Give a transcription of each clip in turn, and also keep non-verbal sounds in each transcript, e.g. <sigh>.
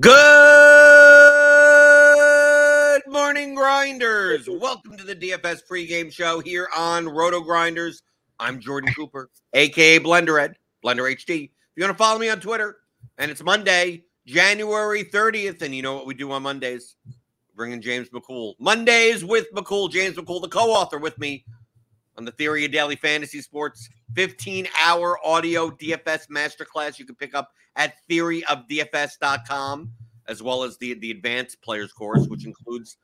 Good morning, grinders. <laughs> Welcome to the DFS pregame show here on RotoGrinders. I'm Jordan Cooper, aka Blender Ed, Blender HD. If you want to follow me on Twitter, and it's Monday, January 30th, and you know what we do on Mondays? Bringing James McCool. Mondays with McCool, James McCool, the co-author with me on the Theory of Daily Fantasy Sports 15-hour audio DFS masterclass you can pick up at theoryofdfs.com as well as the the advanced players course, which includes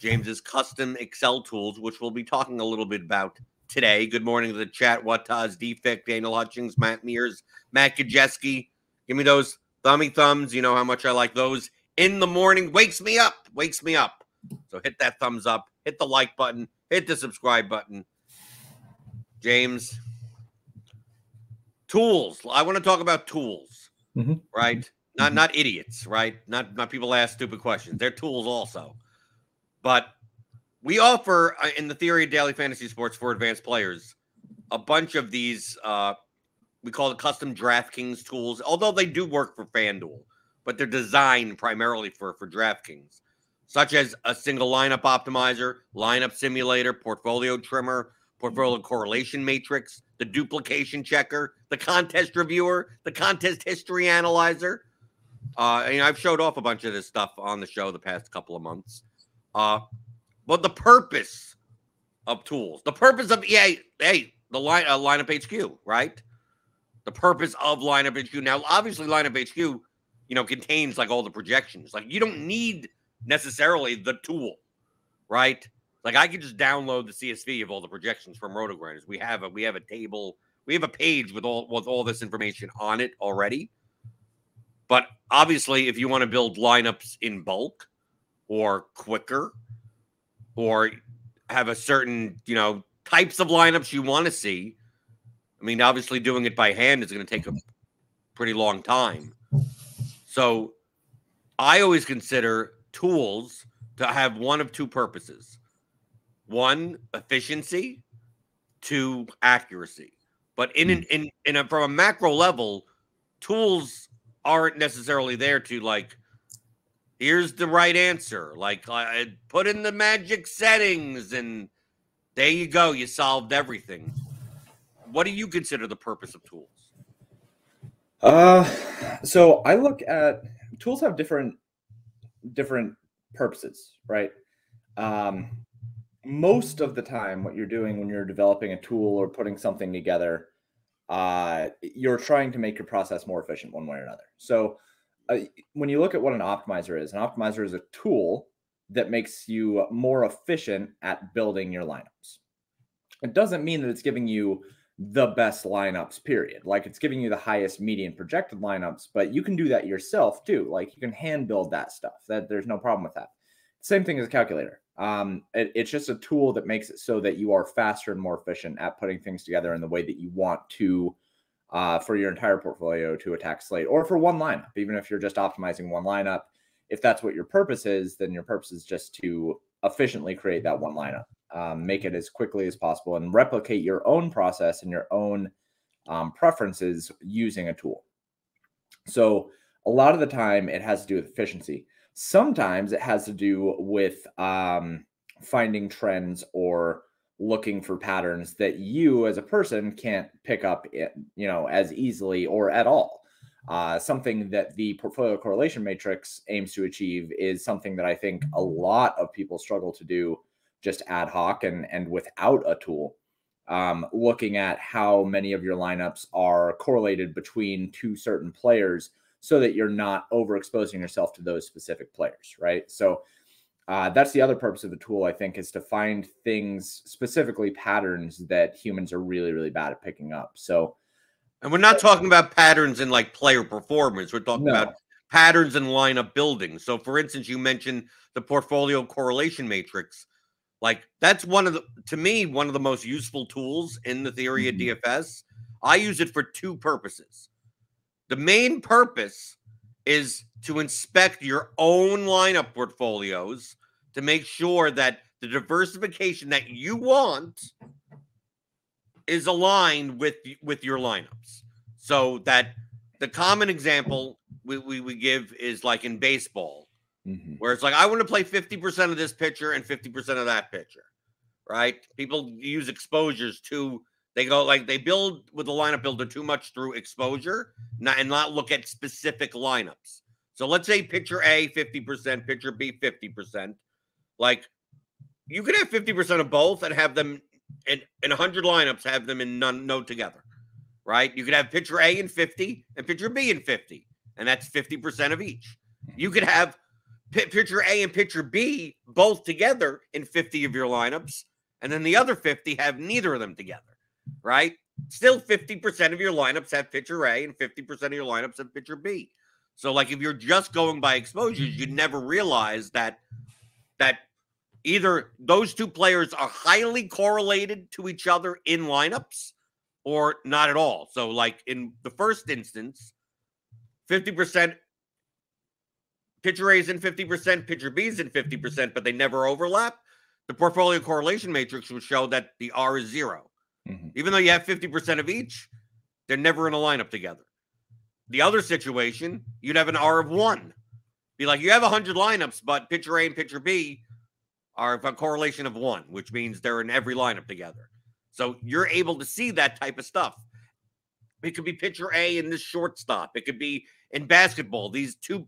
James's custom Excel tools, which we'll be talking a little bit about today. Good morning to the chat. Wataz, Defect, Daniel Hutchings, Matt Mears, Matt Kajeski. Give me those thummy thumbs. You know how much I like those in the morning. Wakes me up. Wakes me up. So hit that thumbs up, hit the like button, hit the subscribe button. James, tools. I want to talk about tools, Mhm. right? Not not idiots, right? Not not people ask stupid questions. They're tools also. But we offer uh, in the theory of daily fantasy sports for advanced players a bunch of these uh we call it custom DraftKings tools, although they do work for FanDuel, but they're designed primarily for for DraftKings, such as a single lineup optimizer, lineup simulator, portfolio trimmer, portfolio correlation matrix, the duplication checker, the contest reviewer, the contest history analyzer. Uh, I've showed off a bunch of this stuff on the show the past couple of months. Uh, but the purpose of tools, the purpose of EA, hey, the line uh, lineup HQ, right? The purpose of lineup HQ. Now, obviously, lineup HQ, you know, contains like all the projections. Like you don't need necessarily the tool, right? Like I could just download the CSV of all the projections from RotoGrinders. We have a we have a table, we have a page with all with all this information on it already. But obviously, if you want to build lineups in bulk or quicker, or have a certain, you know, types of lineups you want to see, I mean, obviously doing it by hand is going to take a pretty long time. So I always consider tools to have one of two purposes. One, efficiency, two, accuracy. But in an, in in a, from a macro level, tools aren't necessarily there to like here's the right answer like I put in the magic settings and there you go you solved everything what do you consider the purpose of tools Uh, so I look at tools have different different purposes, right? Um, most of the time, what you're doing when you're developing a tool or putting something together, uh, you're trying to make your process more efficient one way or another. So uh, when you look at what an optimizer is, an optimizer is a tool that makes you more efficient at building your lineups. It doesn't mean that it's giving you the best lineups, period. Like it's giving you the highest median projected lineups, but you can do that yourself too. Like you can hand build that stuff. That there's no problem with that. Same thing as a calculator. Um, it- it's just a tool that makes it so that you are faster and more efficient at putting things together in the way that you want to uh, for your entire portfolio to attack slate or for one lineup. Even if you're just optimizing one lineup, if that's what your purpose is, then your purpose is just to efficiently create that one lineup, um, make it as quickly as possible, and replicate your own process and your own um, preferences using a tool. So a lot of the time, it has to do with efficiency. Sometimes it has to do with um, finding trends or looking for patterns that you as a person can't pick up, you know, as easily or at all. Uh, something that the portfolio correlation matrix aims to achieve is something that I think a lot of people struggle to do just ad hoc and and without a tool. Um, looking at how many of your lineups are correlated between two certain players so that you're not overexposing yourself to those specific players, right? So uh, that's the other purpose of the tool, I think, is to find things, specifically patterns that humans are really, really bad at picking up. So, and we're not talking about patterns in like player performance. We're talking no. about patterns in lineup building. So, for instance, you mentioned the portfolio correlation matrix. Like that's one of the to me one of the most useful tools in the theory mm-hmm. of DFS. I use it for two purposes. The main purpose is to inspect your own lineup portfolios to make sure that the diversification that you want is aligned with with your lineups. So that the common example we, we, we give is like in baseball mm-hmm. where it's like I want to play 50% of this pitcher and 50% of that pitcher. Right? People use exposures to they go like they build with the lineup builder too much through exposure not, and not look at specific lineups. So let's say pitcher A 50%, pitcher B 50%. Like you could have 50% of both and have them in, in 100 lineups, have them in none, no together, right? You could have pitcher A in 50 and pitcher B in 50, and that's 50% of each. You could have pitcher A and pitcher B both together in 50 of your lineups, and then the other 50 have neither of them together, right? Still 50% of your lineups have pitcher A and 50% of your lineups have pitcher B. So like if you're just going by exposures, you never realize that that either those two players are highly correlated to each other in lineups or not at all. So like in the first instance, 50% pitcher A is in 50%, pitcher B is in 50%, but they never overlap, the portfolio correlation matrix would show that the R is 0 mm-hmm. Even though you have 50% of each, they're never in a lineup together. The other situation, you'd have an R of one. Be like, you have 100 lineups, but pitcher A and pitcher B are a correlation of one, which means they're in every lineup together. So you're able to see that type of stuff. It could be pitcher A in this shortstop. It could be in basketball. These two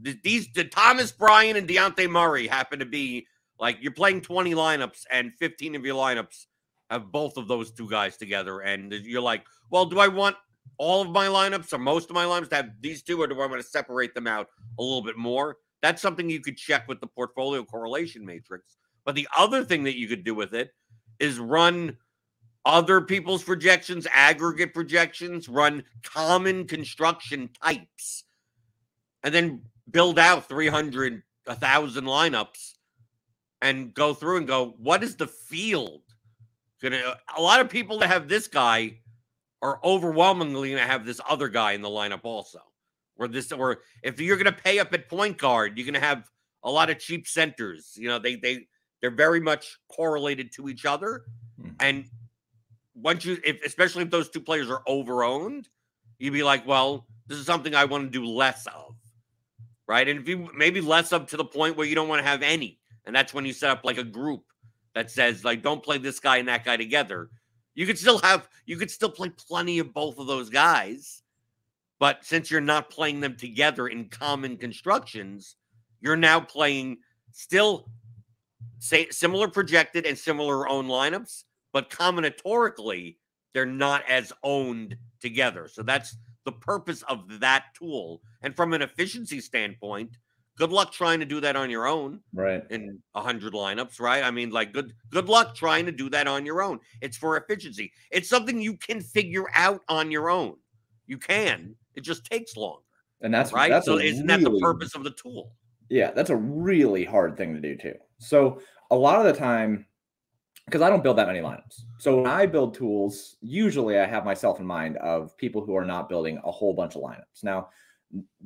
these the Thomas Bryant and Dejounte Murray happen to be like you're playing 20 lineups and 15 of your lineups have both of those two guys together. And you're like, well, do I want all of my lineups or most of my lineups to have these two, or do I want to separate them out a little bit more? That's something you could check with the portfolio correlation matrix. But the other thing that you could do with it is run other people's projections, aggregate projections, run common construction types, and then build out 300, 1,000 lineups and go through and go, what is the field? Gonna, a lot of people that have this guy are overwhelmingly going to have this other guy in the lineup also. Or this, or if you're going to pay up at point guard, you're going to have a lot of cheap centers. You know, they they they're very much correlated to each other. Mm-hmm. And once you, if especially if those two players are overowned, you'd be like, well, this is something I want to do less of right? And if you maybe less up to the point where you don't want to have any, and that's when you set up like a group that says like don't play this guy and that guy together. You could still have you could still play plenty of both of those guys, but since you're not playing them together in common constructions, you're now playing still say similar projected and similar own lineups, but combinatorically they're not as owned together. So that's the purpose of that tool. And from an efficiency standpoint, good luck trying to do that on your own. Right. In a hundred lineups, right? I mean, like good good luck trying to do that on your own. It's for efficiency. It's something you can figure out on your own. You can. It just takes longer. And that's right. That's so isn't really, that the purpose of the tool? Yeah, that's a really hard thing to do too. So a lot of the time, because I don't build that many lineups. So when I build tools, usually I have myself in mind of people who are not building a whole bunch of lineups. Now,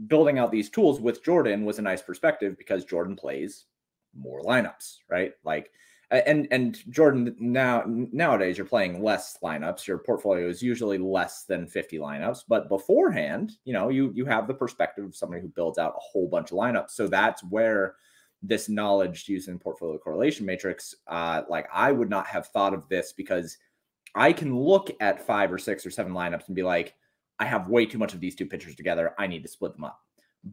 building out these tools with Jordan was a nice perspective because Jordan plays more lineups, right? Like and and Jordan now nowadays you're playing less lineups. Your portfolio is usually less than 50 lineups, but beforehand, you know, you you have the perspective of somebody who builds out a whole bunch of lineups. So that's where this knowledge using portfolio correlation matrix, uh, like I would not have thought of this because I can look at five or six or seven lineups and be like, I have way too much of these two pitchers together. I need to split them up.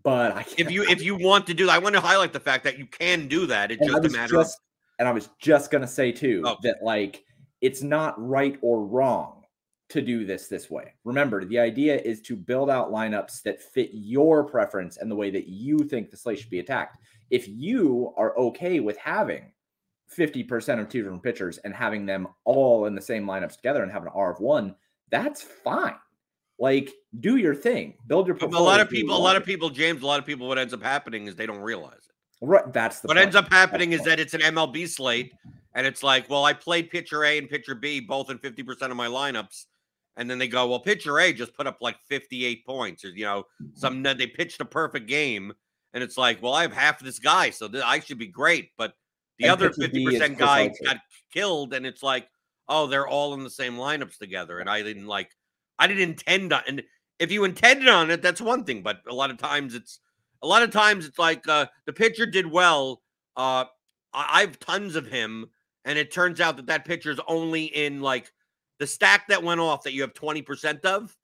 But I if you <laughs> if you want to do that, I want to highlight the fact that you can do that. It's just a matter just, of and I was just gonna say too Oh. that like it's not right or wrong to do this this way. Remember, the idea is to build out lineups that fit your preference and the way that you think the slate should be attacked. If you are okay with having 50% of two different pitchers and having them all in the same lineups together and have an R of one, that's fine. Like, do your thing, build your. But a lot of the way you people, a lot of people, James, a lot of people, what ends up happening is they don't realize it. Right, that's the. what point. ends up happening That's is that it's an MLB slate, and it's like, well, I played pitcher A and pitcher B both in 50% of my lineups. And then they go, well, pitcher A just put up like 58 points, or, you know, some they pitched a perfect game. And it's like, well, I have half of this guy, so th- I should be great. But the And other pitcher B is 50% Chris guy got killed, and it's like, oh, they're all in the same lineups together. And I didn't like, I didn't intend on, and if you intended on it, that's one thing. But a lot of times it's, a lot of times it's like uh, the pitcher did well. Uh, I have tons of him, and it turns out that that pitcher's only in like the stack that went off that you have 20% of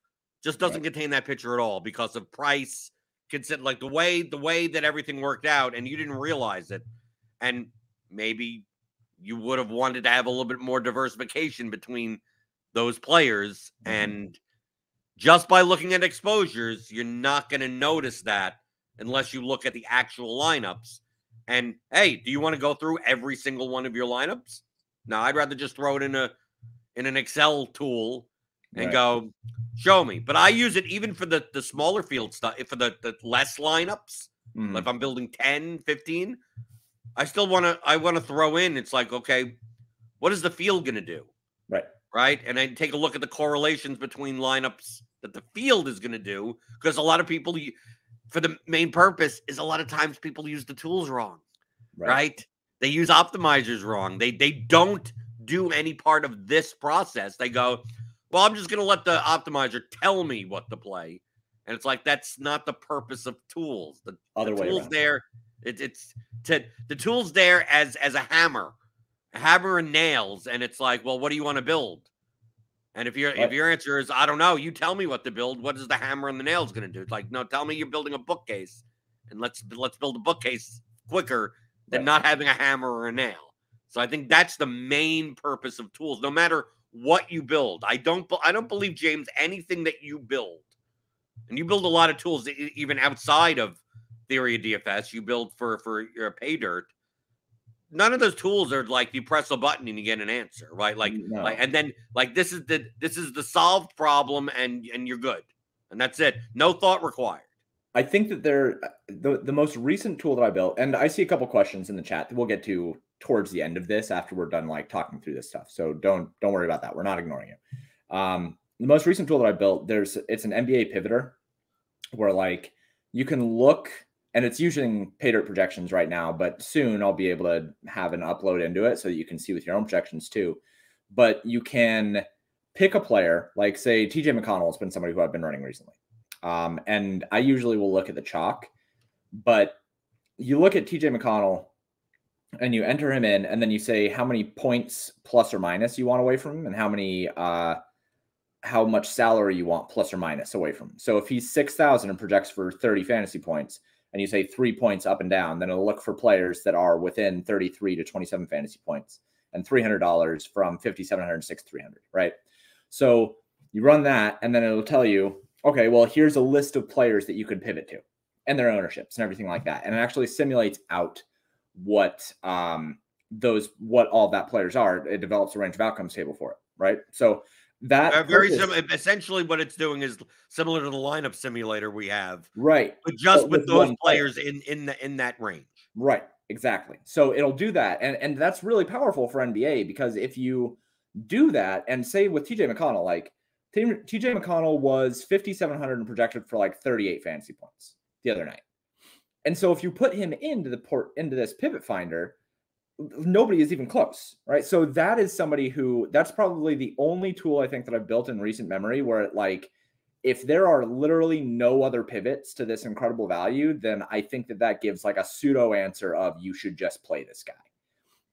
just doesn't contain that pitcher at all because of price consider like the way the way that everything worked out and you didn't realize it and maybe you would have wanted to have a little bit more diversification between those players Mhm. and just by looking at exposures you're not going to notice that unless you look at the actual lineups and hey do you want to go through every single one of your lineups no i'd rather just throw it in a in an excel tool and Right. go show me but i use it even for the the smaller field stuff for the the less lineups Mhm. if i'm building 10 15 i still want to i want to throw in it's like okay what is the field going to do Right. right and then take a look at the correlations between lineups that the field is going to do because a lot of people for the main purpose is a lot of times people use the tools wrong right. They use optimizers wrong. They they don't do any part of this process. They go, well, I'm just going to let the optimizer tell me what to play, and it's like that's not the purpose of tools. The, Other the way tools around. there, it, it's to the tools there as as a hammer, hammer and nails, and it's like, well, what do you want to build? And if your if your answer is I don't know, you tell me what to build. What is the hammer and the nails going to do? It's like no, tell me you're building a bookcase, and let's let's build a bookcase quicker than Right. not having a hammer or a nail. So I think that's the main purpose of tools. No matter what you build, I don't I don't believe James anything that you build, and you build a lot of tools even outside of theory of DFS. You build for for your Paydirt. None of those tools are like you press a button and you get an answer, right? Like, No. like and then like this is the this is the solved problem and and you're good, and that's it. No thought required. I think that they're the, the most recent tool that I built, and I see a couple questions in the chat that we'll get to towards the end of this after we're done like talking through this stuff. So don't don't worry about that. We're not ignoring you. Um, the most recent tool that I built, there's it's an NBA pivoter where like you can look and it's using Paydirt projections right now, but soon I'll be able to have an upload into it so that you can see with your own projections too. But you can pick a player, like say TJ McConnell has been somebody who I've been running recently. Um, and I usually will look at the chalk, but you look at TJ McConnell and you enter him in, and then you say how many points plus or minus you want away from him, and how many uh how much salary you want plus or minus away from him. So if he's six thousand and projects for 30 fantasy points, and you say three points up and down, then it'll look for players that are within 33 to 27 fantasy points and $300 from 5,700 to 6,300, right? So you run that, and then it'll tell you, okay, well, here's a list of players that you could pivot to and their ownerships and everything like that. And it actually simulates out what um, those what all that players are. It develops a range of outcomes table for it, right? So that Uh, very similar. Essentially, what it's doing is similar to the lineup simulator we have, right? but just But with with those player. players in in the in that range. Right, exactly. So it'll do that, and and that's really powerful for NBA because if you do that, and say with TJ McConnell, like TJ McConnell was 5,700 and projected for like 38 fantasy points the other night, and so if you put him into the port into this pivot finder, nobody is even close, right? So that is somebody who that's probably the only tool I think that I've built in recent memory where it like if there are literally no other pivots to this incredible value, then I think that that gives like a pseudo answer of you should just play this guy.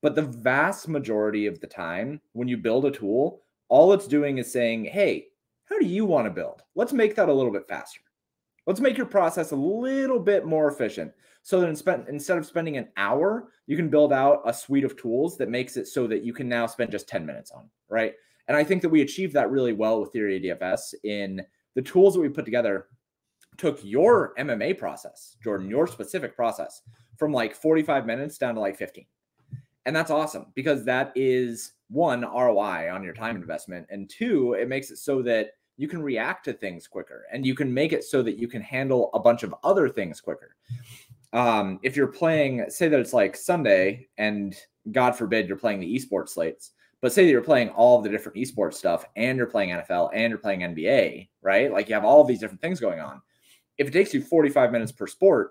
But the vast majority of the time, when you build a tool, all it's doing is saying, hey, how do you want to build? Let's make that a little bit faster. Let's make your process a little bit more efficient so that instead of spending an hour, you can build out a suite of tools that makes it so that you can now spend just 10 minutes on, right? And I think that we achieved that really well with Theory DFS in the tools that we put together took your MMA process, Jordan, your specific process from like 45 minutes down to like 15. And that's awesome because that is one ROI on your time investment. And two, it makes it so that you can react to things quicker and you can make it so that you can handle a bunch of other things quicker. Um, if you're playing, say that it's like Sunday and God forbid you're playing the esports slates, but say that you're playing all the different esports stuff and you're playing NFL and you're playing NBA, right? Like you have all these different things going on. If it takes you 45 minutes per sport,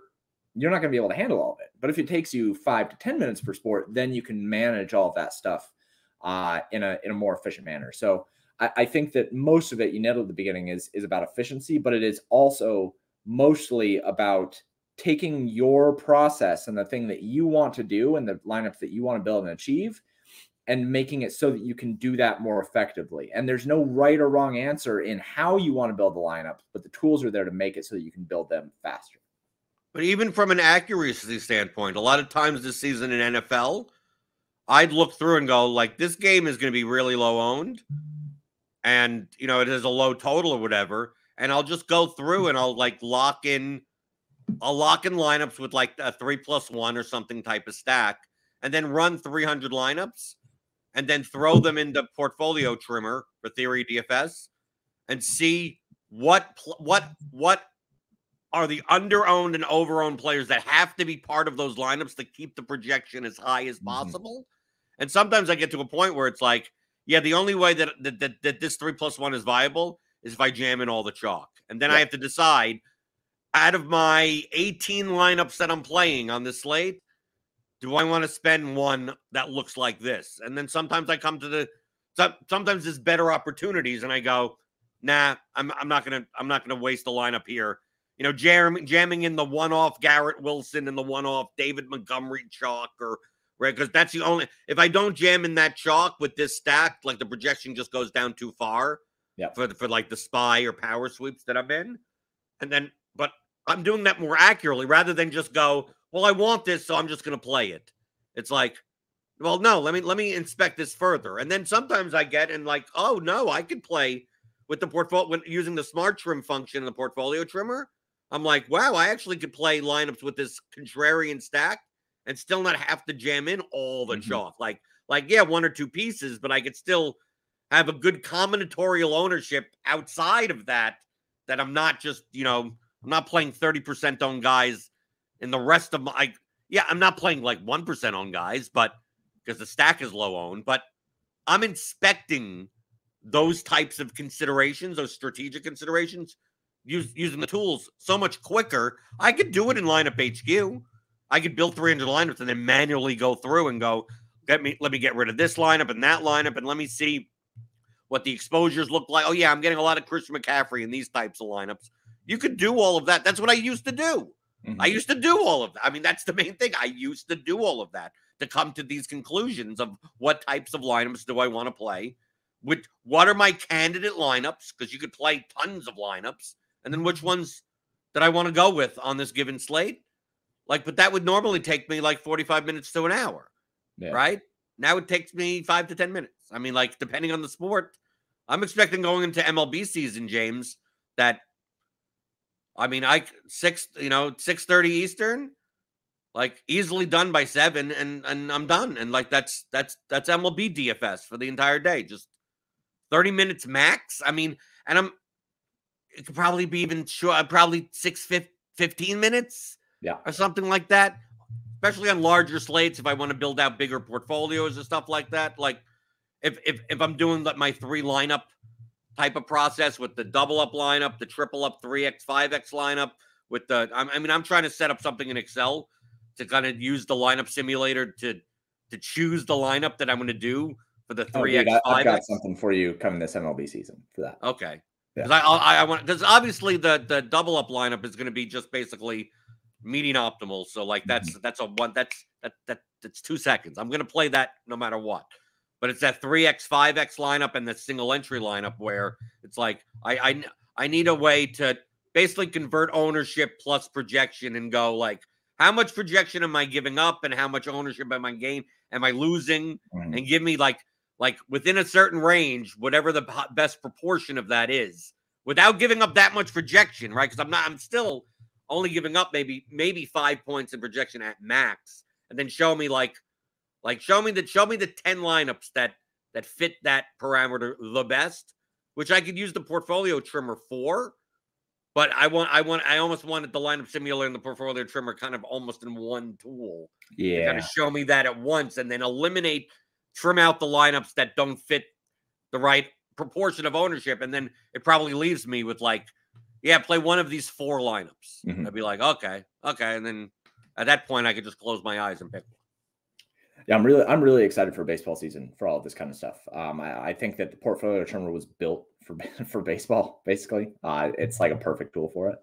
you're not going to be able to handle all of it. But if it takes you five to 10 minutes per sport, then you can manage all of that stuff uh, in a in a more efficient manner. So I, I think that most of it you nailed at the beginning is is about efficiency, but it is also mostly about taking your process and the thing that you want to do and the lineups that you want to build and achieve and making it so that you can do that more effectively. And there's no right or wrong answer in how you want to build the lineups, but the tools are there to make it so that you can build them faster. But even from an accuracy standpoint, a lot of times this season in NFL, I'd look through and go, like, this game is going to be really low owned. And, you know, it is a low total or whatever. And I'll just go through and I'll like lock in, I'll lock in lineups with like a three plus one or something type of stack and then run 300 lineups and then throw them into portfolio trimmer for theory DFS and see what what what are the under-owned and over-owned players that have to be part of those lineups to keep the projection as high as mm-hmm. possible. Mm-hmm. And sometimes I get to a point where it's like, yeah, the only way that that, that, that this three plus one is viable is if I jam in all the chalk. And then. I have to decide out of my 18 lineups that I'm playing on this slate, do I want to spend one that looks like this? And then sometimes I come to the sometimes there's better opportunities, and I go, nah, I'm I'm not gonna I'm not gonna waste a lineup here. You know, jam, jamming in the one-off Garrett Wilson and the one-off David Montgomery chalk, or right because that's the only. If I don't jam in that chalk with this stack, like the projection just goes down too far. Yeah. For for like the spy or power sweeps that I'm in, and then but I'm doing that more accurately rather than just go, well, I want this, so I'm just going to play it. It's like, well, no, let me let me inspect this further. And then sometimes I get and like, oh no, I could play with the portfolio when using the smart trim function in the portfolio trimmer. I'm like, wow, I actually could play lineups with this contrarian stack and still not have to jam in all the mm-hmm. chalk. Like, like, yeah, one or two pieces, but I could still have a good combinatorial ownership outside of that. That I'm not just, you know, I'm not playing 30% on guys in the rest of my yeah, I'm not playing like 1% on guys, but because the stack is low owned, but I'm inspecting those types of considerations, those strategic considerations, use, using the tools so much quicker. I could do it in lineup HQ. I could build 300 lineups and then manually go through and go, let me let me get rid of this lineup and that lineup and let me see what the exposures look like. Oh yeah, I'm getting a lot of Christian McCaffrey in these types of lineups. You could do all of that. That's what I used to do. Mm-hmm. I used to do all of that. I mean, that's the main thing. I used to do all of that to come to these conclusions of what types of lineups do I want to play, with what are my candidate lineups, because you could play tons of lineups, and then which mm-hmm. ones that I want to go with on this given slate. Like, but that would normally take me like 45 minutes to an hour, yeah. right? Now it takes me five to 10 minutes. I mean, like, depending on the sport, I'm expecting going into MLB season, James, that I mean, I six, you know, six thirty Eastern, like easily done by seven, and and I'm done. And like that's that's that's MLB DFS for the entire day, just thirty minutes max. I mean, and I'm it could probably be even short, uh, probably six 15 minutes, yeah, or something like that. Especially on larger slates, if I want to build out bigger portfolios and stuff like that. Like if if if I'm doing like my three lineup type of process with the double up lineup, the triple up 3x, 5x lineup. With the, I mean, I'm trying to set up something in Excel to kind of use the lineup simulator to to choose the lineup that I'm going to do for the 3x, oh, 5x. I've got something for you coming this MLB season for that. Okay. Because I, I, I want because obviously the the double up lineup is going to be just basically meeting optimal. So like that's Mm-hmm. that's a one that's that that that's two seconds. I'm going to play that no matter what. But it's that three x five x lineup and the single entry lineup where it's like I, I i need a way to basically convert ownership plus projection and go like how much projection am I giving up and how much ownership am I game am I losing? Mhm. and give me like like within a certain range whatever the best proportion of that is without giving up that much projection right? Because i'm not i'm still only giving up maybe maybe five points in projection at max. And then show me like like show me the show me the 10 lineups that that fit that parameter the best which i could use the portfolio trimmer for but i want i want i almost wanted the lineup simulator and the portfolio trimmer kind of almost in one tool Yeah. to kind of show me that at once and then eliminate trim out the lineups that don't fit the right proportion of ownership and then it probably leaves me with like yeah play one of these four lineups Mhm. i'd be like okay okay and then at that point i could just close my eyes and pick one Yeah, I'm really I'm really excited for baseball season for all of this kind of stuff. Um, I, I think that the portfolio trimmer was built for <laughs> for baseball. Basically, uh, it's like a perfect tool for it.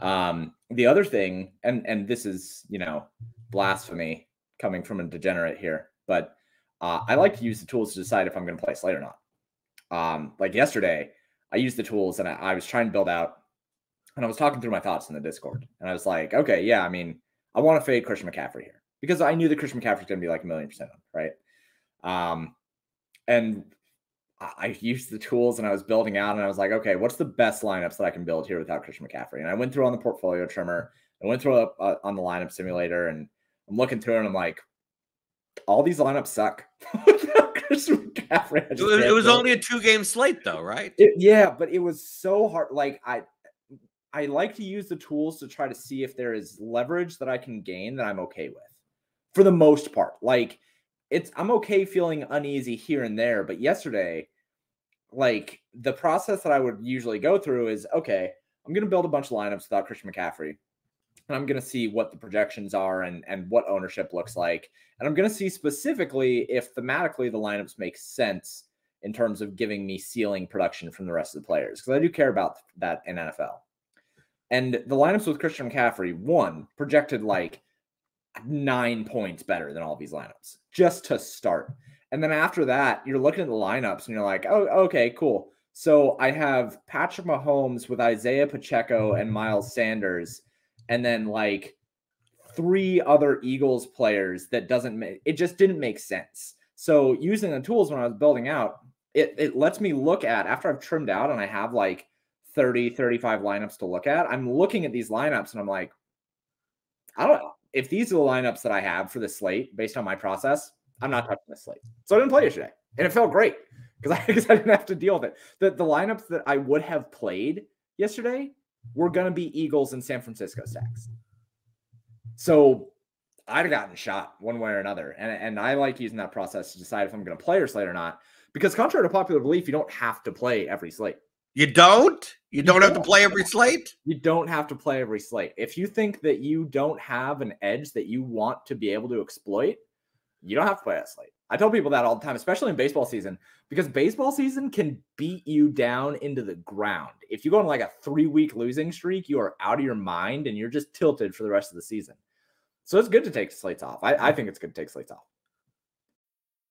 Um, the other thing, and and this is you know blasphemy coming from a degenerate here, but uh, I like to use the tools to decide if I'm going to play slate or not. Um, like yesterday, I used the tools and I, I was trying to build out, and I was talking through my thoughts in the Discord, and I was like, okay, yeah, I mean, I want to fade Christian McCaffrey here because I knew that Christian McCaffrey was going to be like a million percent on, right? Um, and I used the tools and I was building out, and I was like, okay, what's the best lineups that I can build here without Christian McCaffrey? And I went through on the portfolio trimmer, I went through uh, on the lineup simulator, and I'm looking through it, and I'm like, all these lineups suck. <laughs> Christian McCaffrey. It was, it was only a two game slate though right it, yeah, but it was so hard. Like I, I like to use the tools to try to see if there is leverage that I can gain that I'm okay with, for the most part. Like it's I'm okay feeling uneasy here and there, but yesterday, like the process that I would usually go through is okay. I'm gonna build a bunch of lineups without Christian McCaffrey, and I'm gonna see what the projections are and and what ownership looks like, and I'm gonna see specifically if thematically the lineups make sense in terms of giving me ceiling production from the rest of the players because I do care about that in NFL. And the lineups with Christian McCaffrey, one projected like nine points better than all these lineups just to start. And then after that, you're looking at the lineups and you're like, oh, okay, cool. So I have Patrick Mahomes with Isaiah Pacheco and Miles Sanders, and then like three other Eagles players that doesn't make it just didn't make sense. So using the tools when I was building out, it, it lets me look at after I've trimmed out and I have like 30, 35 lineups to look at. I'm looking at these lineups and I'm like, I don't if these are the lineups that I have for the slate based on my process. I'm not mm-hmm. touching the slate. So I didn't play yesterday. And it felt great because I, <laughs> because I didn't have to deal with it. The, the lineups that I would have played yesterday were going to be Eagles and San Francisco stacks. So I'd have gotten shot one way or another. And, and I like using that process to decide if I'm going to play or slate or not. Because contrary to popular belief, you don't have to play every slate. You don't you don't have to don't. play every slate You don't have to play every slate. If you think that you don't have an edge that you want to be able to exploit, you don't have to play that slate. I tell people that all the time, especially in baseball season, because baseball season can beat you down into the ground. If you go on like a three week losing streak, you are out of your mind and you're just tilted for the rest of the season. So it's good to take slates off. I, I think it's good to take slates off.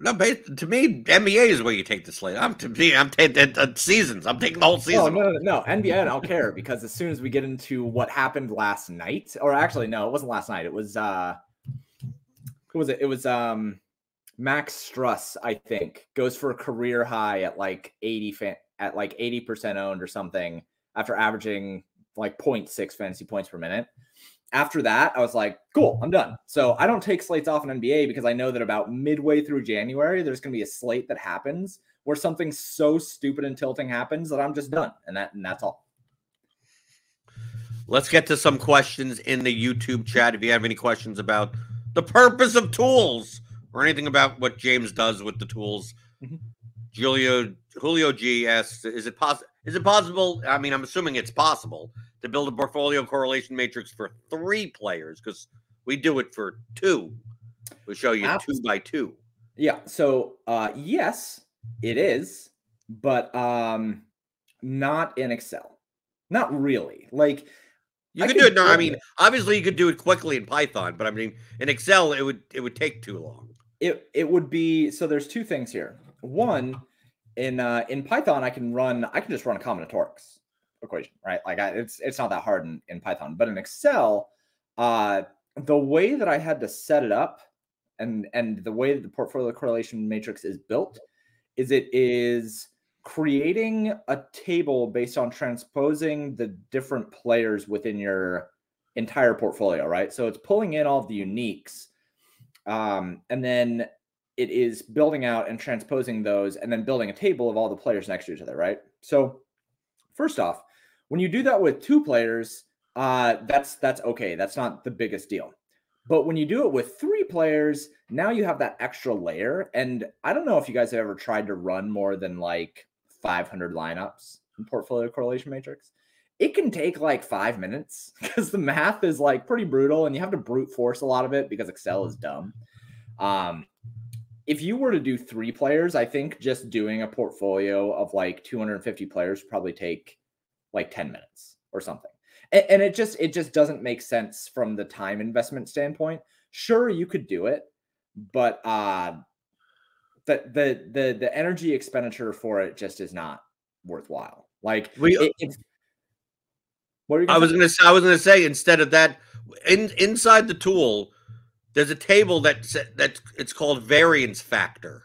No to me nba is where you take the slate i'm to me i'm taking uh, seasons i'm taking the whole season. Oh, no, no, no. NBA, I don't care because as soon as we get into what happened last night, or actually, no, it wasn't last night. It was uh who was it? It was um Max Strus, I think, goes for a career high at like 80 fan at like 80% owned or something after averaging like 0.6 fantasy points per minute. After that, I was like, cool, I'm done. So I don't take slates off in NBA because I know that about midway through January, there's going to be a slate that happens where something so stupid and tilting happens that I'm just done. And that and that's all. Let's get to some questions in the YouTube chat. If you have any questions about the purpose of tools or anything about what James does with the tools, mm-hmm. Julio Julio G asks, "Is it possible? Is it possible? I mean, I'm assuming it's possible to build a portfolio correlation matrix for three players because we do it for two. We show you Absolutely. two by two. Yeah. So uh, yes, it is, but um, not in Excel. Not really. Like you could do it. No, I mean, obviously you could do it quickly in Python, but I mean, in Excel, it would it would take too long. It it would be so. There's two things here. One, in uh, in Python, I can run. I can just run a combinatorics equation, right? Like I, it's it's not that hard in, in Python, but in Excel, uh, the way that I had to set it up, and and the way that the portfolio correlation matrix is built, is it is creating a table based on transposing the different players within your entire portfolio, right? So it's pulling in all of the uniques, um, and then it is building out and transposing those, and then building a table of all the players next to each other, right? So first off, when you do that with two players, uh, that's that's okay. That's not the biggest deal. But when you do it with three players, now you have that extra layer. And I don't know if you guys have ever tried to run more than like 500 lineups in portfolio correlation matrix. It can take like five minutes <laughs> because the math is like pretty brutal and you have to brute force a lot of it because Excel is dumb. Um, if you were to do three players, I think just doing a portfolio of like 250 players probably take like 10 minutes or something. And, and it just it just doesn't make sense from the time investment standpoint. Sure, you could do it, but uh the the the the energy expenditure for it just is not worthwhile. Like we, it, it's what I was gonna say, I was gonna say instead of that, in inside the tool, there's a table that that it's called variance factor.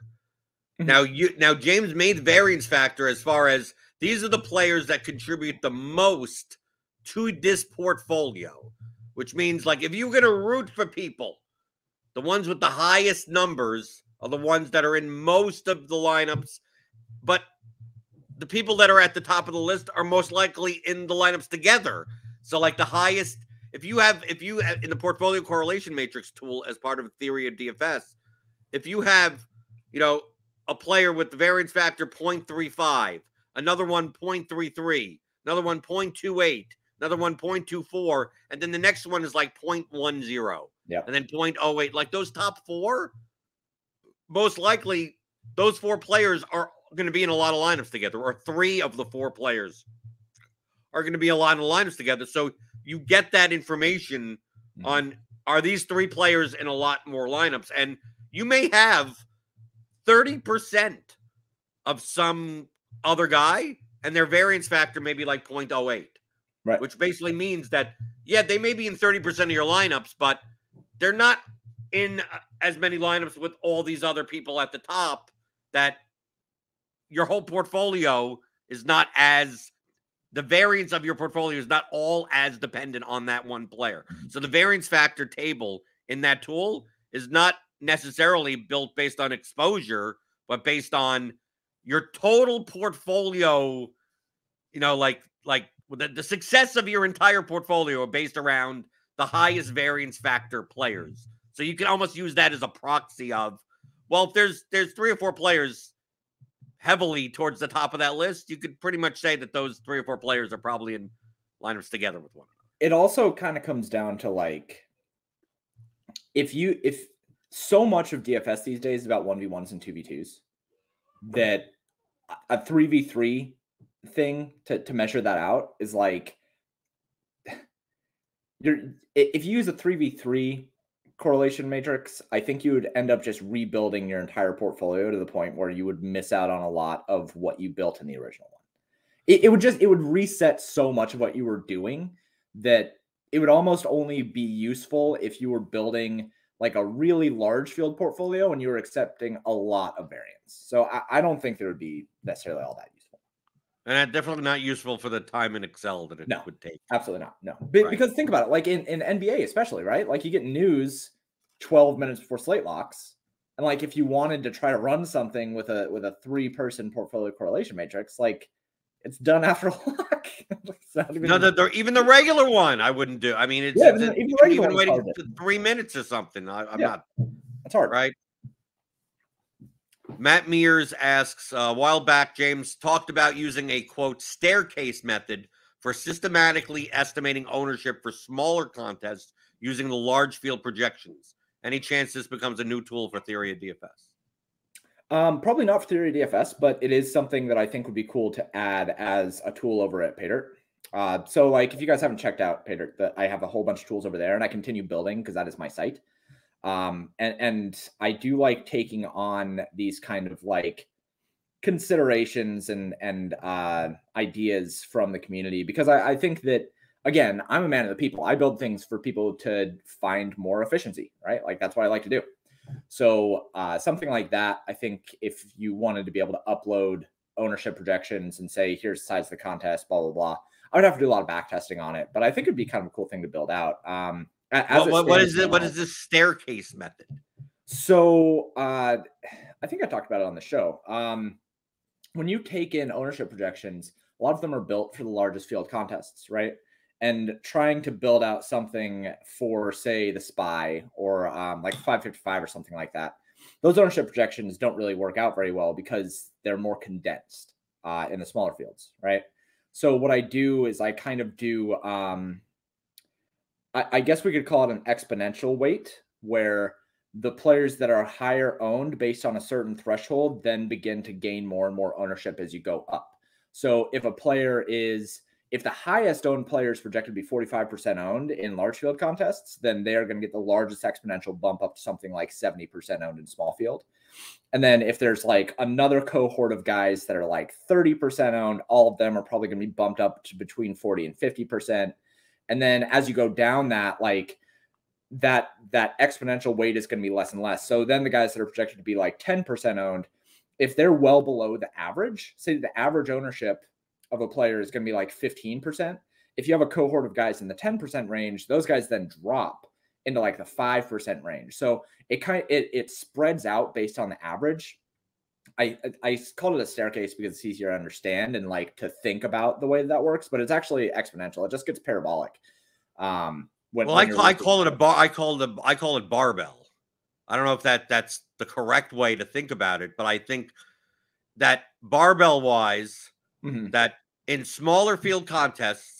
Mm-hmm. Now you now James made variance factor as far as these are the players that contribute the most to this portfolio, which means like if you're gonna root for people, the ones with the highest numbers are the ones that are in most of the lineups, but the people that are at the top of the list are most likely in the lineups together. So, like the highest, if you have, if you uh, in the portfolio correlation matrix tool as part of theory of DFS, if you have, you know, a player with the variance factor 0.35, another one 0.33, another one 0.28, another one 0.24, and then the next one is like 0.10. Yeah. And then 0.08. Like those top four, most likely those four players are going to be in a lot of lineups together, or three of the four players are going to be a lot of lineups together. So you get that information mm-hmm. on are these three players in a lot more lineups, and you may have 30% of some other guy, and their variance factor may be like 0.08. Right. Which basically means that, yeah, they may be in 30% of your lineups, but they're not in uh, as many lineups with all these other people at the top that your whole portfolio is not as the variance of your portfolio is not all as dependent on that one player. Mm-hmm. So the variance factor table in that tool is not necessarily built based on exposure, but based on your total portfolio, you know, like like the, the success of your entire portfolio are based around the highest variance factor players. So you can almost use that as a proxy of, well, if there's there's three or four players heavily towards the top of that list, you could pretty much say that those three or four players are probably in lineups together with one another. It also kind of comes down to like if you if so much of DFS these days is about 1v1s and 2v2s that a 3v3 thing to, to measure that out is like <sighs> you're if you use a 3v3 correlation matrix, I think you would end up just rebuilding your entire portfolio to the point where you would miss out on a lot of what you built in the original one. It, it would just it would reset so much of what you were doing that it would almost only be useful if you were building like a really large field portfolio and you were accepting a lot of variance. So I, I don't think there would be necessarily all that useful. And definitely not useful for the time in Excel that it no, would take. Absolutely not. No. Be- right. Because think about it, like in, in NBA, especially, right? Like you get news 12 minutes before slate locks. And like if you wanted to try to run something with a with a three person portfolio correlation matrix, like it's done after <laughs> lock. Even... No, the, the, even the regular one I wouldn't do. I mean, it's, yeah, it's, even, even, even waiting three minutes or something. I, am yeah. not. That's hard, right? Matt Mears asks uh, a while back, James talked about using a quote staircase method for systematically estimating ownership for smaller contests using the large field projections. Any chance this becomes a new tool for theory of DFS? Um, probably not for theory of DFS, but it is something that I think would be cool to add as a tool over at Paydirt. Uh, so, like, if you guys haven't checked out Paydirt, that I have a whole bunch of tools over there, and I continue building because that is my site. Um, and and I do like taking on these kind of like considerations and and uh, ideas from the community because I, I think that again I'm a man of the people. I build things for people to find more efficiency, right? Like that's what I like to do. So uh, something like that, I think if you wanted to be able to upload ownership projections and say here's the size of the contest, blah blah blah, I would have to do a lot of back testing on it. But I think it'd be kind of a cool thing to build out. Um, what, what, what is it? What is this staircase method? So uh, I think I talked about it on the show. Um, when you take in ownership projections, a lot of them are built for the largest field contests, right? And trying to build out something for, say, the SPY or um, like 555 or something like that, those ownership projections don't really work out very well because they're more condensed uh, in the smaller fields, right? So what I do is I kind of do um, I, I guess we could call it an exponential weight where the players that are higher owned based on a certain threshold then begin to gain more and more ownership as you go up. So if a player is if the highest owned player is projected to be 45% owned in large field contests, then they are going to get the largest exponential bump up to something like 70% owned in small field. And then if there's like another cohort of guys that are like 30% owned, all of them are probably going to be bumped up to between 40 and 50%. And then as you go down that, like that that exponential weight is going to be less and less. So then the guys that are projected to be like 10% owned, if they're well below the average, say the average ownership of a player is going to be like 15%. If you have a cohort of guys in the 10% range, those guys then drop into like the 5% range. So it kind of it, it spreads out based on the average. I I called it a staircase because it's easier to understand and like to think about the way that, that works, but it's actually exponential. It just gets parabolic. Um, when, well, when I, call, I call it a bar. I call it a, I call it barbell. I don't know if that that's the correct way to think about it, but I think that barbell wise, mm-hmm. that in smaller field contests,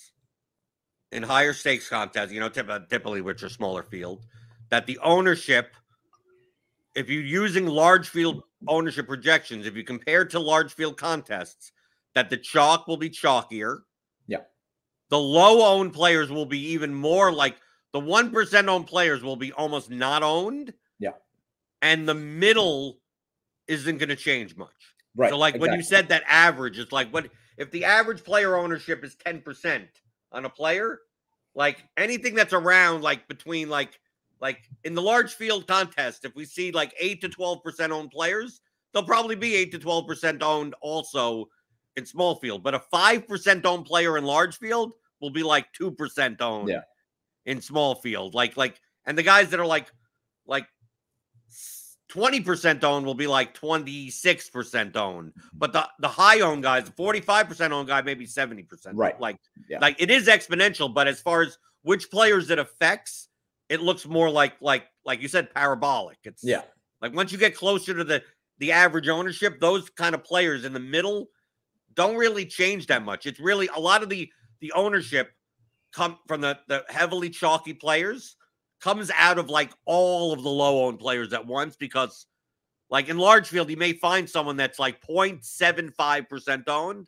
in higher stakes contests, you know, uh, typically which are smaller field, that the ownership, if you're using large field ownership projections, if you compare to large field contests, that the chalk will be chalkier. Yeah. The low owned players will be even more like the 1% owned players will be almost not owned. Yeah. And the middle isn't going to change much. Right. So, like exactly. when you said that average, it's like what if the average player ownership is 10% on a player? Like anything that's around like between like like in the large field contest, if we see like 8 to 12% owned players, they'll probably be 8 to 12% owned also in small field. But a 5% owned player in large field will be like 2% owned yeah. in small field. Like, like, and the guys that are like, like 20% owned will be like 26% owned. But the, the high owned guys, the 45% owned guy, maybe 70%. Right. Like, yeah. like it is exponential, but as far as which players it affects, it looks more like like like you said parabolic. It's yeah. Like once you get closer to the the average ownership, those kind of players in the middle don't really change that much. It's really a lot of the the ownership come from the the heavily chalky players comes out of like all of the low owned players at once because like in large field you may find someone that's like 0.75% owned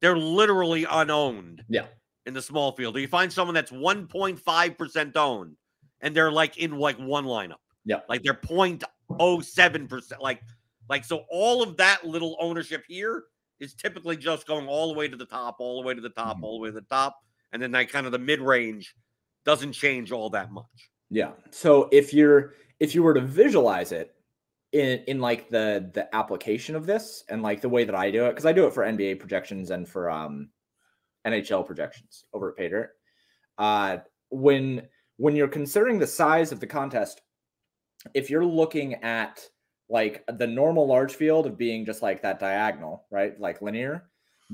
they're literally unowned yeah in the small field or you find someone that's 1.5% owned and they're like in like one lineup. Yeah. Like they're 0.07%. Like, like so all of that little ownership here is typically just going all the way to the top, all the way to the top, mm-hmm. all the way to the top. And then that kind of the mid range doesn't change all that much. Yeah. So if you're if you were to visualize it in in like the the application of this and like the way that I do it, because I do it for NBA projections and for um NHL projections over at Paydirt. Uh when when you're considering the size of the contest, if you're looking at like the normal large field of being just like that diagonal, right? Like linear,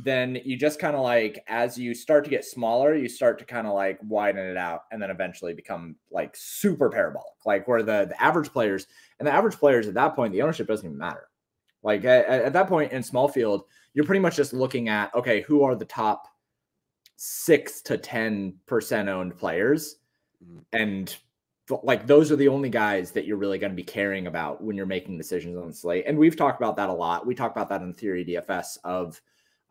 then you just kind of like as you start to get smaller, you start to kind of like widen it out and then eventually become like super parabolic, like where the, the average players and the average players at that point, the ownership doesn't even matter. Like at, at that point in small field, you're pretty much just looking at okay, who are the top six to ten percent owned players, mm-hmm. and like those are the only guys that you're really going to be caring about when you're making decisions on the slate. And we've talked about that a lot. We talk about that in theory DFS of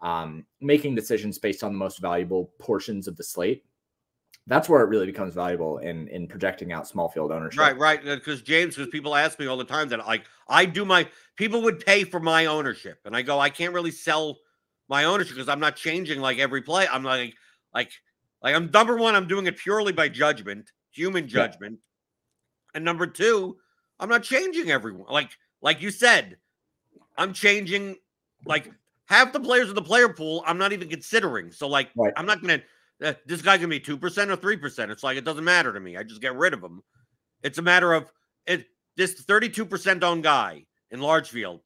um, making decisions based on the most valuable portions of the slate. That's where it really becomes valuable in in projecting out small field ownership. Right, right. Because James, because people ask me all the time that like I do my people would pay for my ownership, and I go I can't really sell my ownership because I'm not changing like every play. I'm like like like I'm number one. I'm doing it purely by judgment, human judgment, yeah. and number two, I'm not changing everyone. Like like you said, I'm changing like half the players in the player pool. I'm not even considering. So like right. I'm not gonna. Uh, this guy's gonna be two percent or three percent. It's like it doesn't matter to me. I just get rid of him. It's a matter of it. This 32 percent owned guy in large field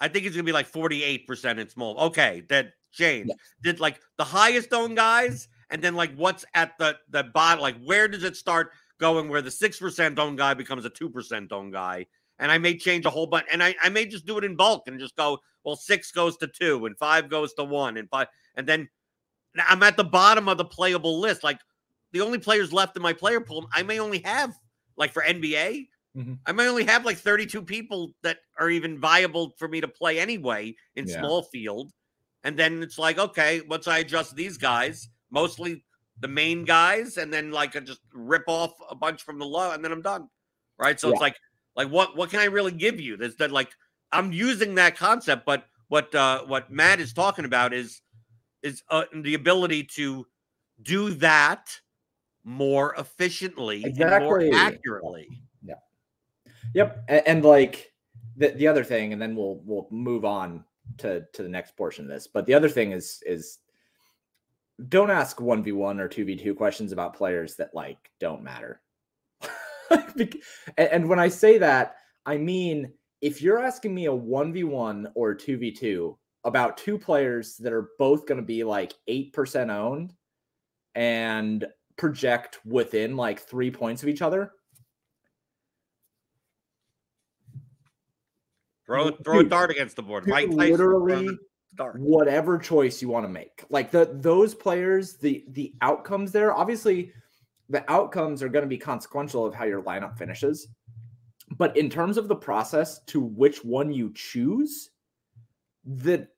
I think it's gonna be like 48% in small. Okay, that changed. Did like the highest owned guys, and then like what's at the the bottom, like where does it start going where the six percent owned guy becomes a two percent owned guy? And I may change a whole bunch, and I, I may just do it in bulk and just go, well, six goes to two, and five goes to one, and five, and then I'm at the bottom of the playable list. Like the only players left in my player pool, I may only have like for NBA, Mm-hmm. I may only have like 32 people that are even viable for me to play anyway in yeah. small field. And then it's like, okay, once I adjust these guys, mostly the main guys, and then like I just rip off a bunch from the low, and then I'm done. Right. So yeah. it's like, like what what can I really give you? There's that like I'm using that concept, but what uh what Matt is talking about is is uh, the ability to do that more efficiently exactly. and more accurately. Yeah. Yep, and, and like the the other thing, and then we'll we'll move on to to the next portion of this. But the other thing is is don't ask one v one or two v two questions about players that like don't matter. <laughs> and when I say that, I mean if you're asking me a one v one or two v two about two players that are both going to be like eight percent owned and project within like three points of each other, Throw throw a dart against the board. Mike literally whatever choice you want to make. Like the those players, the the outcomes there, obviously the outcomes are going to be consequential of how your lineup finishes. But in terms of the process to which one you choose, that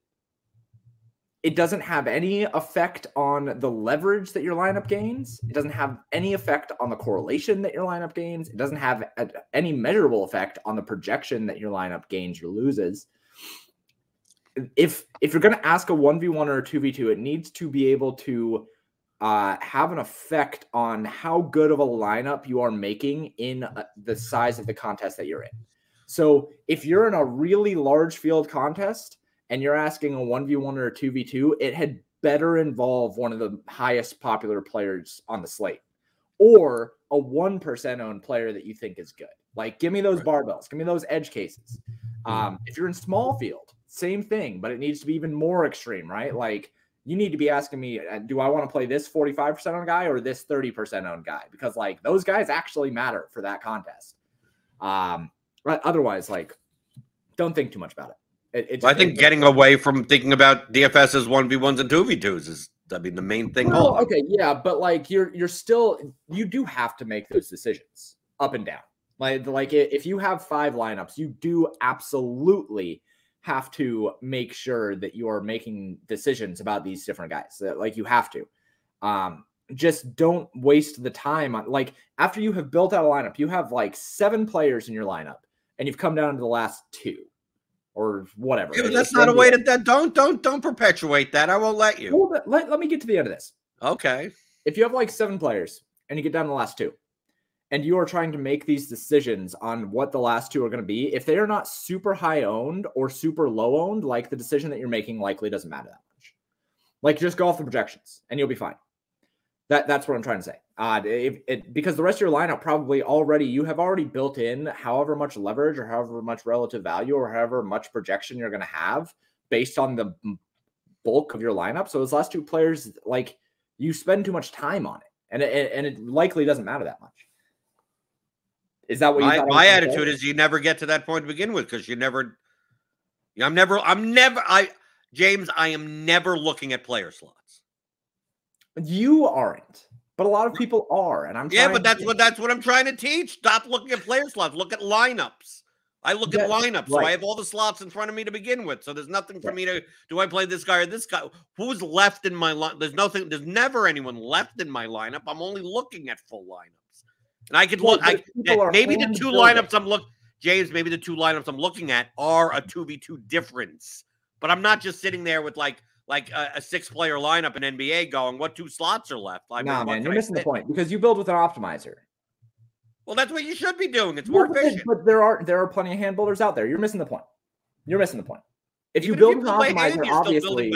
it doesn't have any effect on the leverage that your lineup gains. It doesn't have any effect on the correlation that your lineup gains. It doesn't have a, any measurable effect on the projection that your lineup gains or loses. If if you're going to ask a 1v1 or a 2v2, it needs to be able to uh, have an effect on how good of a lineup you are making in uh, the size of the contest that you're in. So if you're in a really large field contest, and you're asking a 1v1 or a 2v2, it had better involve one of the highest popular players on the slate or a 1% owned player that you think is good. Like, give me those right. barbells, give me those edge cases. Mm-hmm. Um, if you're in small field, same thing, but it needs to be even more extreme, right? Like, you need to be asking me, uh, do I want to play this 45% owned guy or this 30% owned guy? Because, like, those guys actually matter for that contest. Um, but otherwise, like, don't think too much about it. It, well, I think getting away from thinking about DFS as one v ones and two v twos is I mean the main thing. Well, okay, yeah, but like you're you're still you do have to make those decisions up and down. Like like if you have five lineups, you do absolutely have to make sure that you are making decisions about these different guys. Like you have to. Um, just don't waste the time on like after you have built out a lineup, you have like seven players in your lineup, and you've come down to the last two or whatever. Yeah, that's not a way to that. Don't don't don't perpetuate that. I won't let you. Well, let, let me get to the end of this. Okay. If you have like seven players and you get down to the last two, and you are trying to make these decisions on what the last two are going to be, if they are not super high owned or super low owned, like the decision that you're making likely doesn't matter that much. Like just go off the projections and you'll be fine. That that's what I'm trying to say. Uh, it, because the rest of your lineup probably already you have already built in however much leverage or however much relative value or however much projection you're going to have based on the bulk of your lineup. So those last two players, like you spend too much time on it, and it, and it likely doesn't matter that much. Is that what my, my attitude is? You never get to that point to begin with because you never. I'm never. I'm never. I James. I am never looking at player slots. You aren't, but a lot of people are, and I'm. Yeah, but that's what that's what I'm trying to teach. Stop looking at player slots. Look at lineups. I look at lineups, right. so I have all the slots in front of me to begin with. So there's nothing for right. me to do. I play this guy or this guy? Who's left in my line? There's nothing. There's never anyone left in my lineup. I'm only looking at full lineups, and I could well, look. I, maybe the two lineups I'm look, James. Maybe the two lineups I'm looking at are a two v two difference, but I'm not just sitting there with like like uh, a, a six player lineup in NBA going, what two slots are left? I nah, man, you're missing the point because you build with an optimizer. Well, that's what you should be doing. It's more efficient. But there are there are plenty of hand builders out there. You're missing the point. You're missing the point. If Even you build if you with an optimizer, hand, obviously,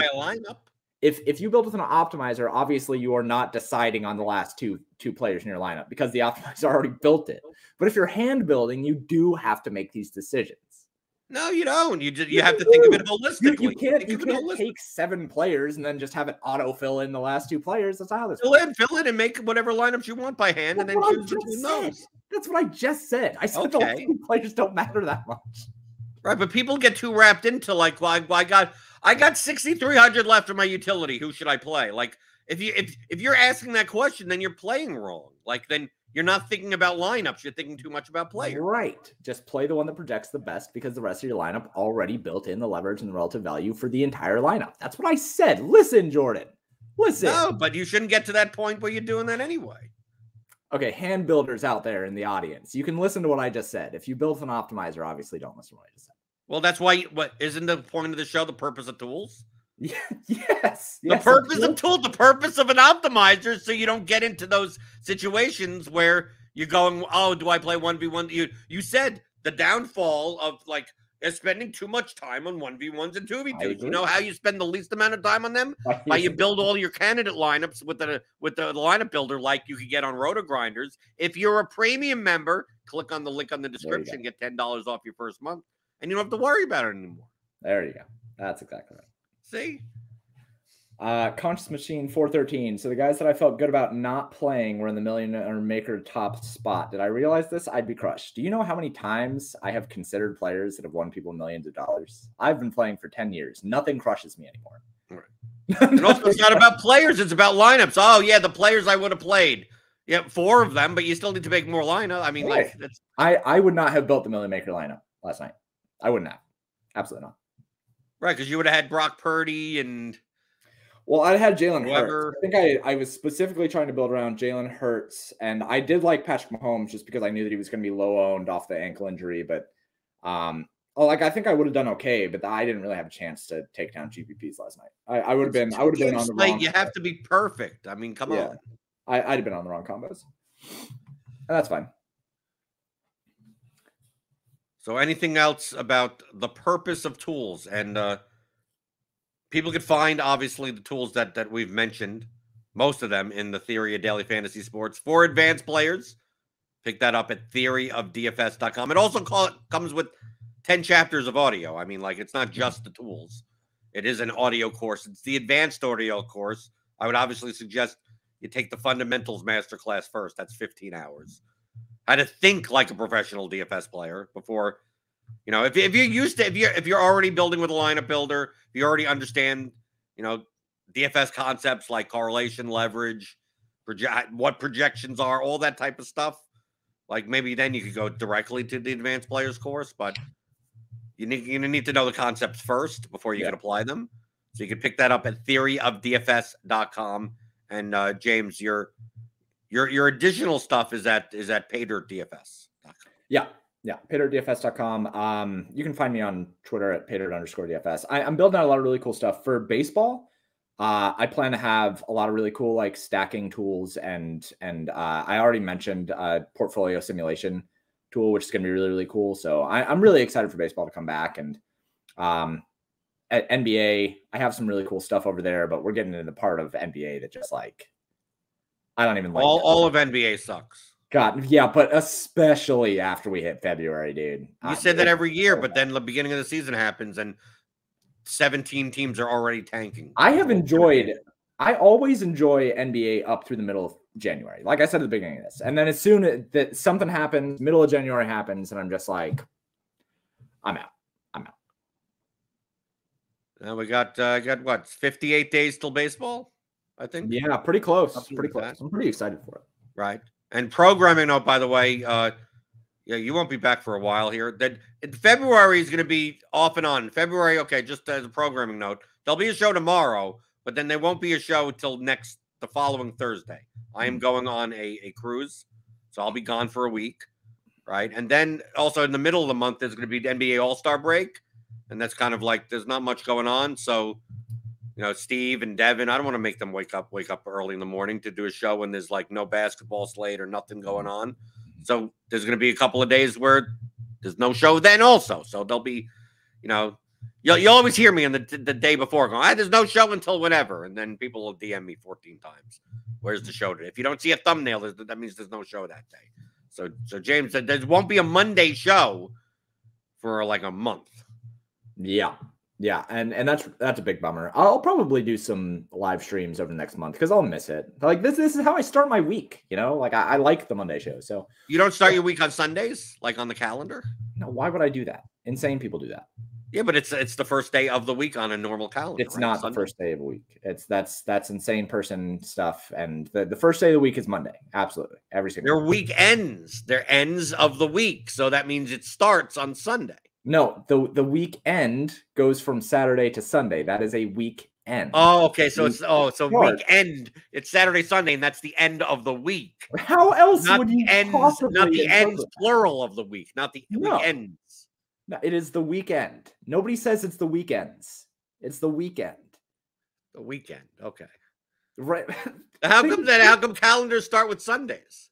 if if you build with an optimizer, obviously you are not deciding on the last two two players in your lineup because the <laughs> optimizer already built it. But if you're hand building, you do have to make these decisions. No, you don't. You just you, you have to think of it holistically. You, you can't you can't take seven players and then just have it auto fill in the last two players. That's how this fill in, fill in, and make whatever lineups you want by hand, That's and then choose between those. That's what I just said. I said okay. the players don't matter that much. Right, but people get too wrapped into like, why, I got I got sixty three hundred left in my utility. Who should I play? Like, if you if if you're asking that question, then you're playing wrong. Like, then you're not thinking about lineups. You're thinking too much about players. Right. Just play the one that projects the best because the rest of your lineup already built in the leverage and the relative value for the entire lineup. That's what I said. Listen, Jordan. Listen. No, but you shouldn't get to that point where you're doing that anyway. Okay, hand builders out there in the audience, you can listen to what I just said. If you build an optimizer, obviously don't listen to what I just said. Well, that's why. What isn't the point of the show? The purpose of tools. Yeah, <laughs> yes. The yes, purpose of tools, the purpose of an optimizer, so you don't get into those situations where you're going, oh, do I play one v one? You you said the downfall of like is spending too much time on one v ones and two v twos. You know how you spend the least amount of time on them? By you build all your candidate lineups with the with the lineup builder, like you could get on RotoGrinders. If you're a premium member, click on the link on the description, get ten dollars off your first month, and you don't have to worry about it anymore. There you go. That's exactly right. See? Uh, Conscious Machine 413. So the guys that I felt good about not playing were in the millionaire maker top spot. Did I realize this? I'd be crushed. Do you know how many times I have considered players that have won people millions of dollars? I've been playing for 10 years. Nothing crushes me anymore. Right. and also, it's not about players, it's about lineups. Oh, yeah, the players I would have played. Yeah, four of them, but you still need to make more lineup. I mean, like, that's... I, I would not have built the million maker lineup last night. I wouldn't have. Absolutely not. Right, because you would have had Brock Purdy and well, I had Jalen Hurts. I think I, I was specifically trying to build around Jalen Hurts, and I did like Patrick Mahomes just because I knew that he was going to be low owned off the ankle injury. But, um, oh, like I think I would have done okay, but I didn't really have a chance to take down GPPs last night. I, I would have been, I would have been on the wrong. You have to be perfect. I mean, come yeah. on. I, I'd have been on the wrong combos, and that's fine. So, anything else about the purpose of tools and? uh people could find obviously the tools that that we've mentioned, most of them in the theory of daily fantasy sports for advanced players. Pick that up at theoryofdfs.com. It also call it, comes with 10 chapters of audio. I mean, like it's not just the tools. It is an audio course. It's the advanced audio course. I would obviously suggest you take the fundamentals masterclass first. That's 15 hours. How to think like a professional DFS player before you know, if, if you're used to if you're if you're already building with a lineup builder, if you already understand, you know, DFS concepts like correlation, leverage, project what projections are, all that type of stuff. Like maybe then you could go directly to the advanced players course, but you need you need to know the concepts first before you yeah. can apply them. So you can pick that up at theoryofdfs.com. And uh, James, your your your additional stuff is at is at paydirtdfs.com. Yeah, yeah, paydirtdfs.com. Um, you can find me on Twitter at paydirt underscore DFS. I, am building out a lot of really cool stuff for baseball. Uh, I plan to have a lot of really cool like stacking tools and and uh, I already mentioned a portfolio simulation tool, which is going to be really really cool. So I, am really excited for baseball to come back and um, at NBA I have some really cool stuff over there, but we're getting into the part of NBA that just like I don't even like all all of NBA sucks. God, yeah, but especially after we hit February, dude. You Uh, say that every year, but then the beginning of the season happens and 17 teams are already tanking. I have enjoyed. I always enjoy NBA up through the middle of January. Like I said at the beginning of this, and then as soon as that something happens, middle of January happens, and I'm just like, I'm out. I'm out. Now we got uh, got what 58 days till baseball, I think. Yeah, pretty close. Something Pretty close. that. I'm pretty excited for it. Right. And programming note, by the way, uh, yeah, you won't be back for a while here. That February is going to be off and on. February, okay, just as a programming note, there'll be a show tomorrow, but then there won't be a show till next the following Thursday. I am going on a, a cruise, so I'll be gone for a week. Right. And then also in the middle of the month, there's going to be the NBA All Star break. And that's kind of like there's not much going on. So, you know, Steve and Devin, I don't want to make them wake up, wake up early in the morning to do a show when there's like no basketball slate or nothing going on. So there's going to be a couple of days where there's no show then also. So there'll be, you know, you'll, you always hear me on the, the day before going, ah, there's no show until whenever. And then people will DM me 14 times. Where's the show today? If you don't see a thumbnail, that means there's no show that day. So, so James said there won't be a Monday show for like a month. Yeah. Yeah, and and that's that's a big bummer. I'll probably do some live streams over the next month because I'll miss it. Like this, this is how I start my week. You know, like I, I like the Monday show. So You don't start your week on Sundays, like on the calendar. no, why would I do that? Insane people do that. Yeah, but it's it's the first day of the week on a normal calendar. It's right? not Sunday. the first day of a week. It's that's that's insane person stuff. And the, the first day of the week is Monday. Absolutely, every single. Their week ends. Their ends of the week, so that means it starts on Sunday. No, the the weekend goes from Saturday to Sunday. That is a weekend. Oh, okay. So it's oh, so Start. weekend. It's Saturday, Sunday, and that's the end of the week. How else Not would you ends, possibly not the ends that? plural of the week, not the No. weekends. No, it is the weekend. Nobody says it's the weekends. It's the weekend. The weekend. Okay. Right? <laughs> How come that? How come calendars start with Sundays?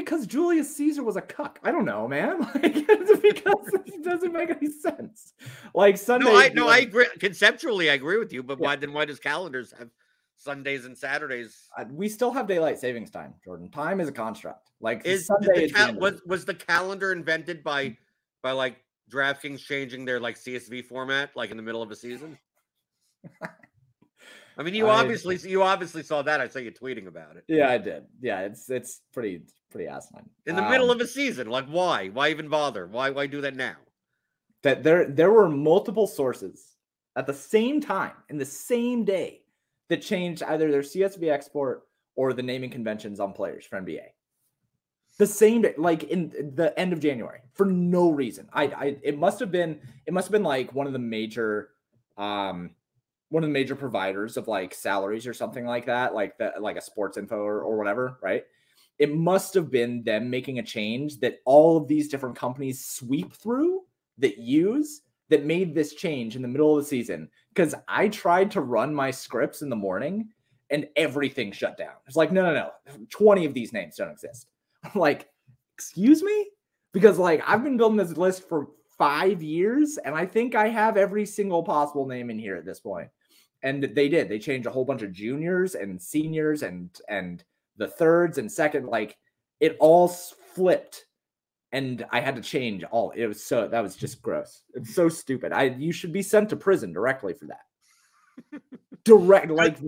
Because Julius Caesar was a cuck. I don't know, man. <laughs> Like because it doesn't make any sense. Like Sunday. No, I no, I agree. Conceptually, I agree with you. But Yeah. why then? Why does calendars have Sundays and Saturdays? we still have daylight savings time, Jordan. Time is a construct. Like Is Sunday is cal- was was the calendar invented by mm-hmm. by like DraftKings changing their like CSV format like in the middle of a season? <laughs> I mean, you I- obviously you obviously saw that. I saw you tweeting about it Yeah, I did. Yeah, it's it's pretty pretty asinine. in the middle Um, of a season. Like, why? Why even bother? Why? Why do that now? that there there were multiple sources at the same time in the same day that changed either their CSV export or the naming conventions on players for NBA. The same day, like in the end of January, for no reason. I, I it must have been it must have been like one of the major um one of the major providers of like salaries or something like that, like that like a sports info or, or whatever, right? It must have been them making a change that all of these different companies sweep through that use that made this change in the middle of the season because I tried to run my scripts in the morning and everything shut down. It's like, no, no, no, 20 of these names don't exist. <laughs> I'm like, excuse me? Because like I've been building this list for five years and I think I have every single possible name in here at this point. And they did. They changed a whole bunch of juniors and seniors and and the thirds and second, like it all flipped and I had to change all. It was so that was just gross. It's so stupid. I you should be sent to prison directly for that. Direct, like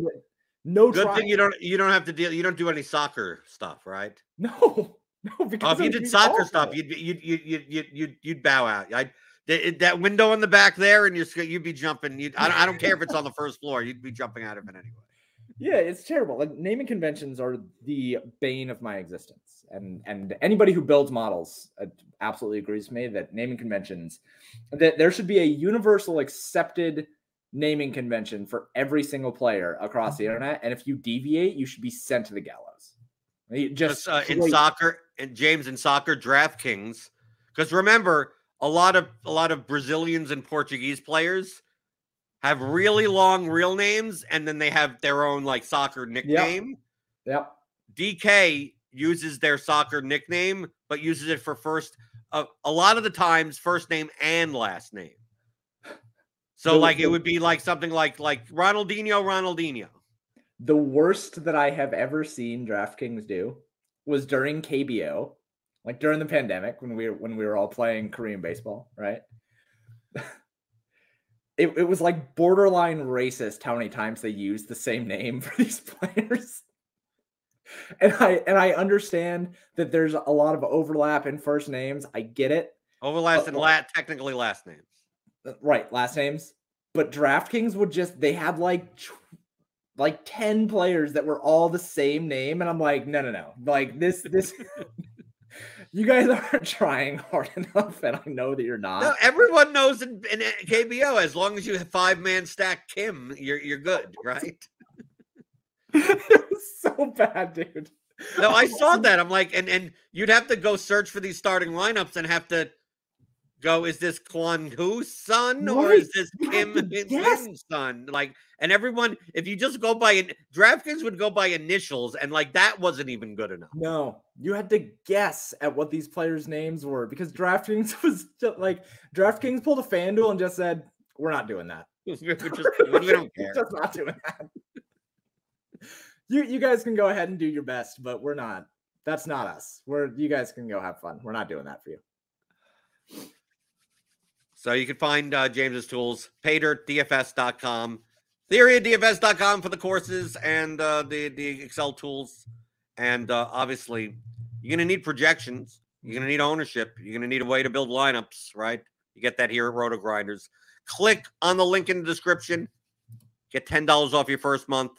no Good trial. thing you don't you don't have to deal. You don't do any soccer stuff, right? No, <laughs> no. Oh, Because if you did soccer stuff, you'd you'd you'd you'd you'd you'd, you'd bow out. I that window in the back there, and you're you'd be jumping. You'd, I don't I don't care if it's on the first floor. You'd be jumping out of it anyway. Yeah, it's terrible. Like naming conventions are the bane of my existence, and and anybody who builds models uh, absolutely agrees with me that naming conventions that there should be a universal accepted naming convention for every single player across the internet, and if you deviate, you should be sent to the gallows. Just Just uh, in soccer, and James in soccer, DraftKings. Because remember, a lot of a lot of Brazilians and Portuguese players have really long real names, and then they have their own like soccer nickname. Yep. DK uses their soccer nickname, but uses it for first. Uh, a lot of the times, first name and last name. So, The- like, it would be like something like like Ronaldinho, Ronaldinho. The worst that I have ever seen DraftKings do was during KBO, like during the pandemic when we were when we were all playing Korean baseball, right? <laughs> it, it was like borderline racist how many times they used the same name <laughs> for these players. And I and I understand that there's a lot of overlap in first names. I get it. Overlap and lat technically last names. Uh, right, last names. But DraftKings would just they had like like 10 players that were all the same name and I'm like, "No, no, no. Like this this <laughs> you guys <laughs> aren't trying hard <laughs> enough, and I know that you're not. No, everyone knows in, in uh, KBO as long as you have five man stack Kim, you're you're good, <laughs> right? it was so bad, dude. No, I saw that. I'm like, and and you'd have to go search for these starting lineups and have to go, is this Kwon Woo's son right. or is this Kim yes. son? Like, and everyone, if you just go by it, DraftKings would go by initials, and like that wasn't even good enough. No, you had to guess at what these players' names were because DraftKings <laughs> was just like DraftKings pulled a FanDuel and just said, "We're not doing that. <laughs> just, <laughs> we don't care. just not doing that." you you guys can go ahead and do your best, but we're not. That's not us. We're you guys can go have fun. We're not doing that for you. So you can find uh, James's tools, paydirtdfs.com, theoryofdfs.com for the courses and uh, the, the Excel tools. And uh, obviously, you're going to need projections. You're going to need ownership. You're going to need a way to build lineups, right? You get that here at RotoGrinders. Click on the link in the description. Get $10 off your first month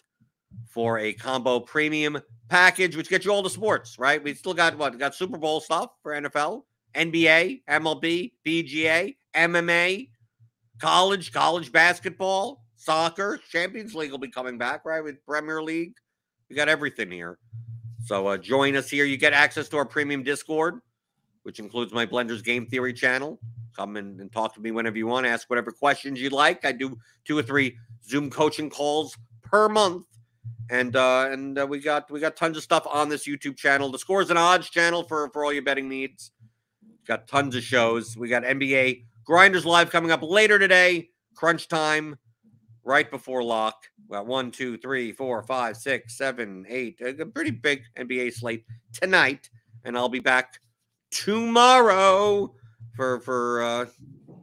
for a combo premium package, which gets you all the sports, right? We still got what? Got Super Bowl stuff for NFL, NBA, MLB, PGA, MMA, college, college basketball, soccer, Champions League will be coming back, right? With Premier League. We got everything here. So uh, join us here. You get access to our premium Discord, which includes my Blenders Game Theory channel. Come in and talk to me whenever you want. Ask whatever questions you'd like. I do two or three Zoom coaching calls per month, and uh, and uh, we got we got tons of stuff on this YouTube channel. The Scores and Odds channel for for all your betting needs. Got tons of shows. We got NBA Grinders Live coming up later today. Crunch time right before lock. Well, one, two, three, four, five, six, seven, eight. A pretty big NBA slate tonight. And I'll be back tomorrow for for uh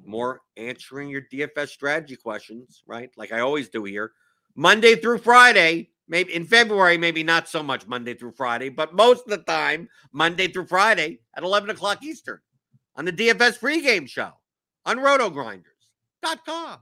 more answering your DFS strategy questions, right? Like I always do here. Monday through Friday. Maybe in February, maybe not so much Monday through Friday, but most of the time, Monday through Friday at 11 o'clock Eastern on the DFS pregame show on rotogrinders.com.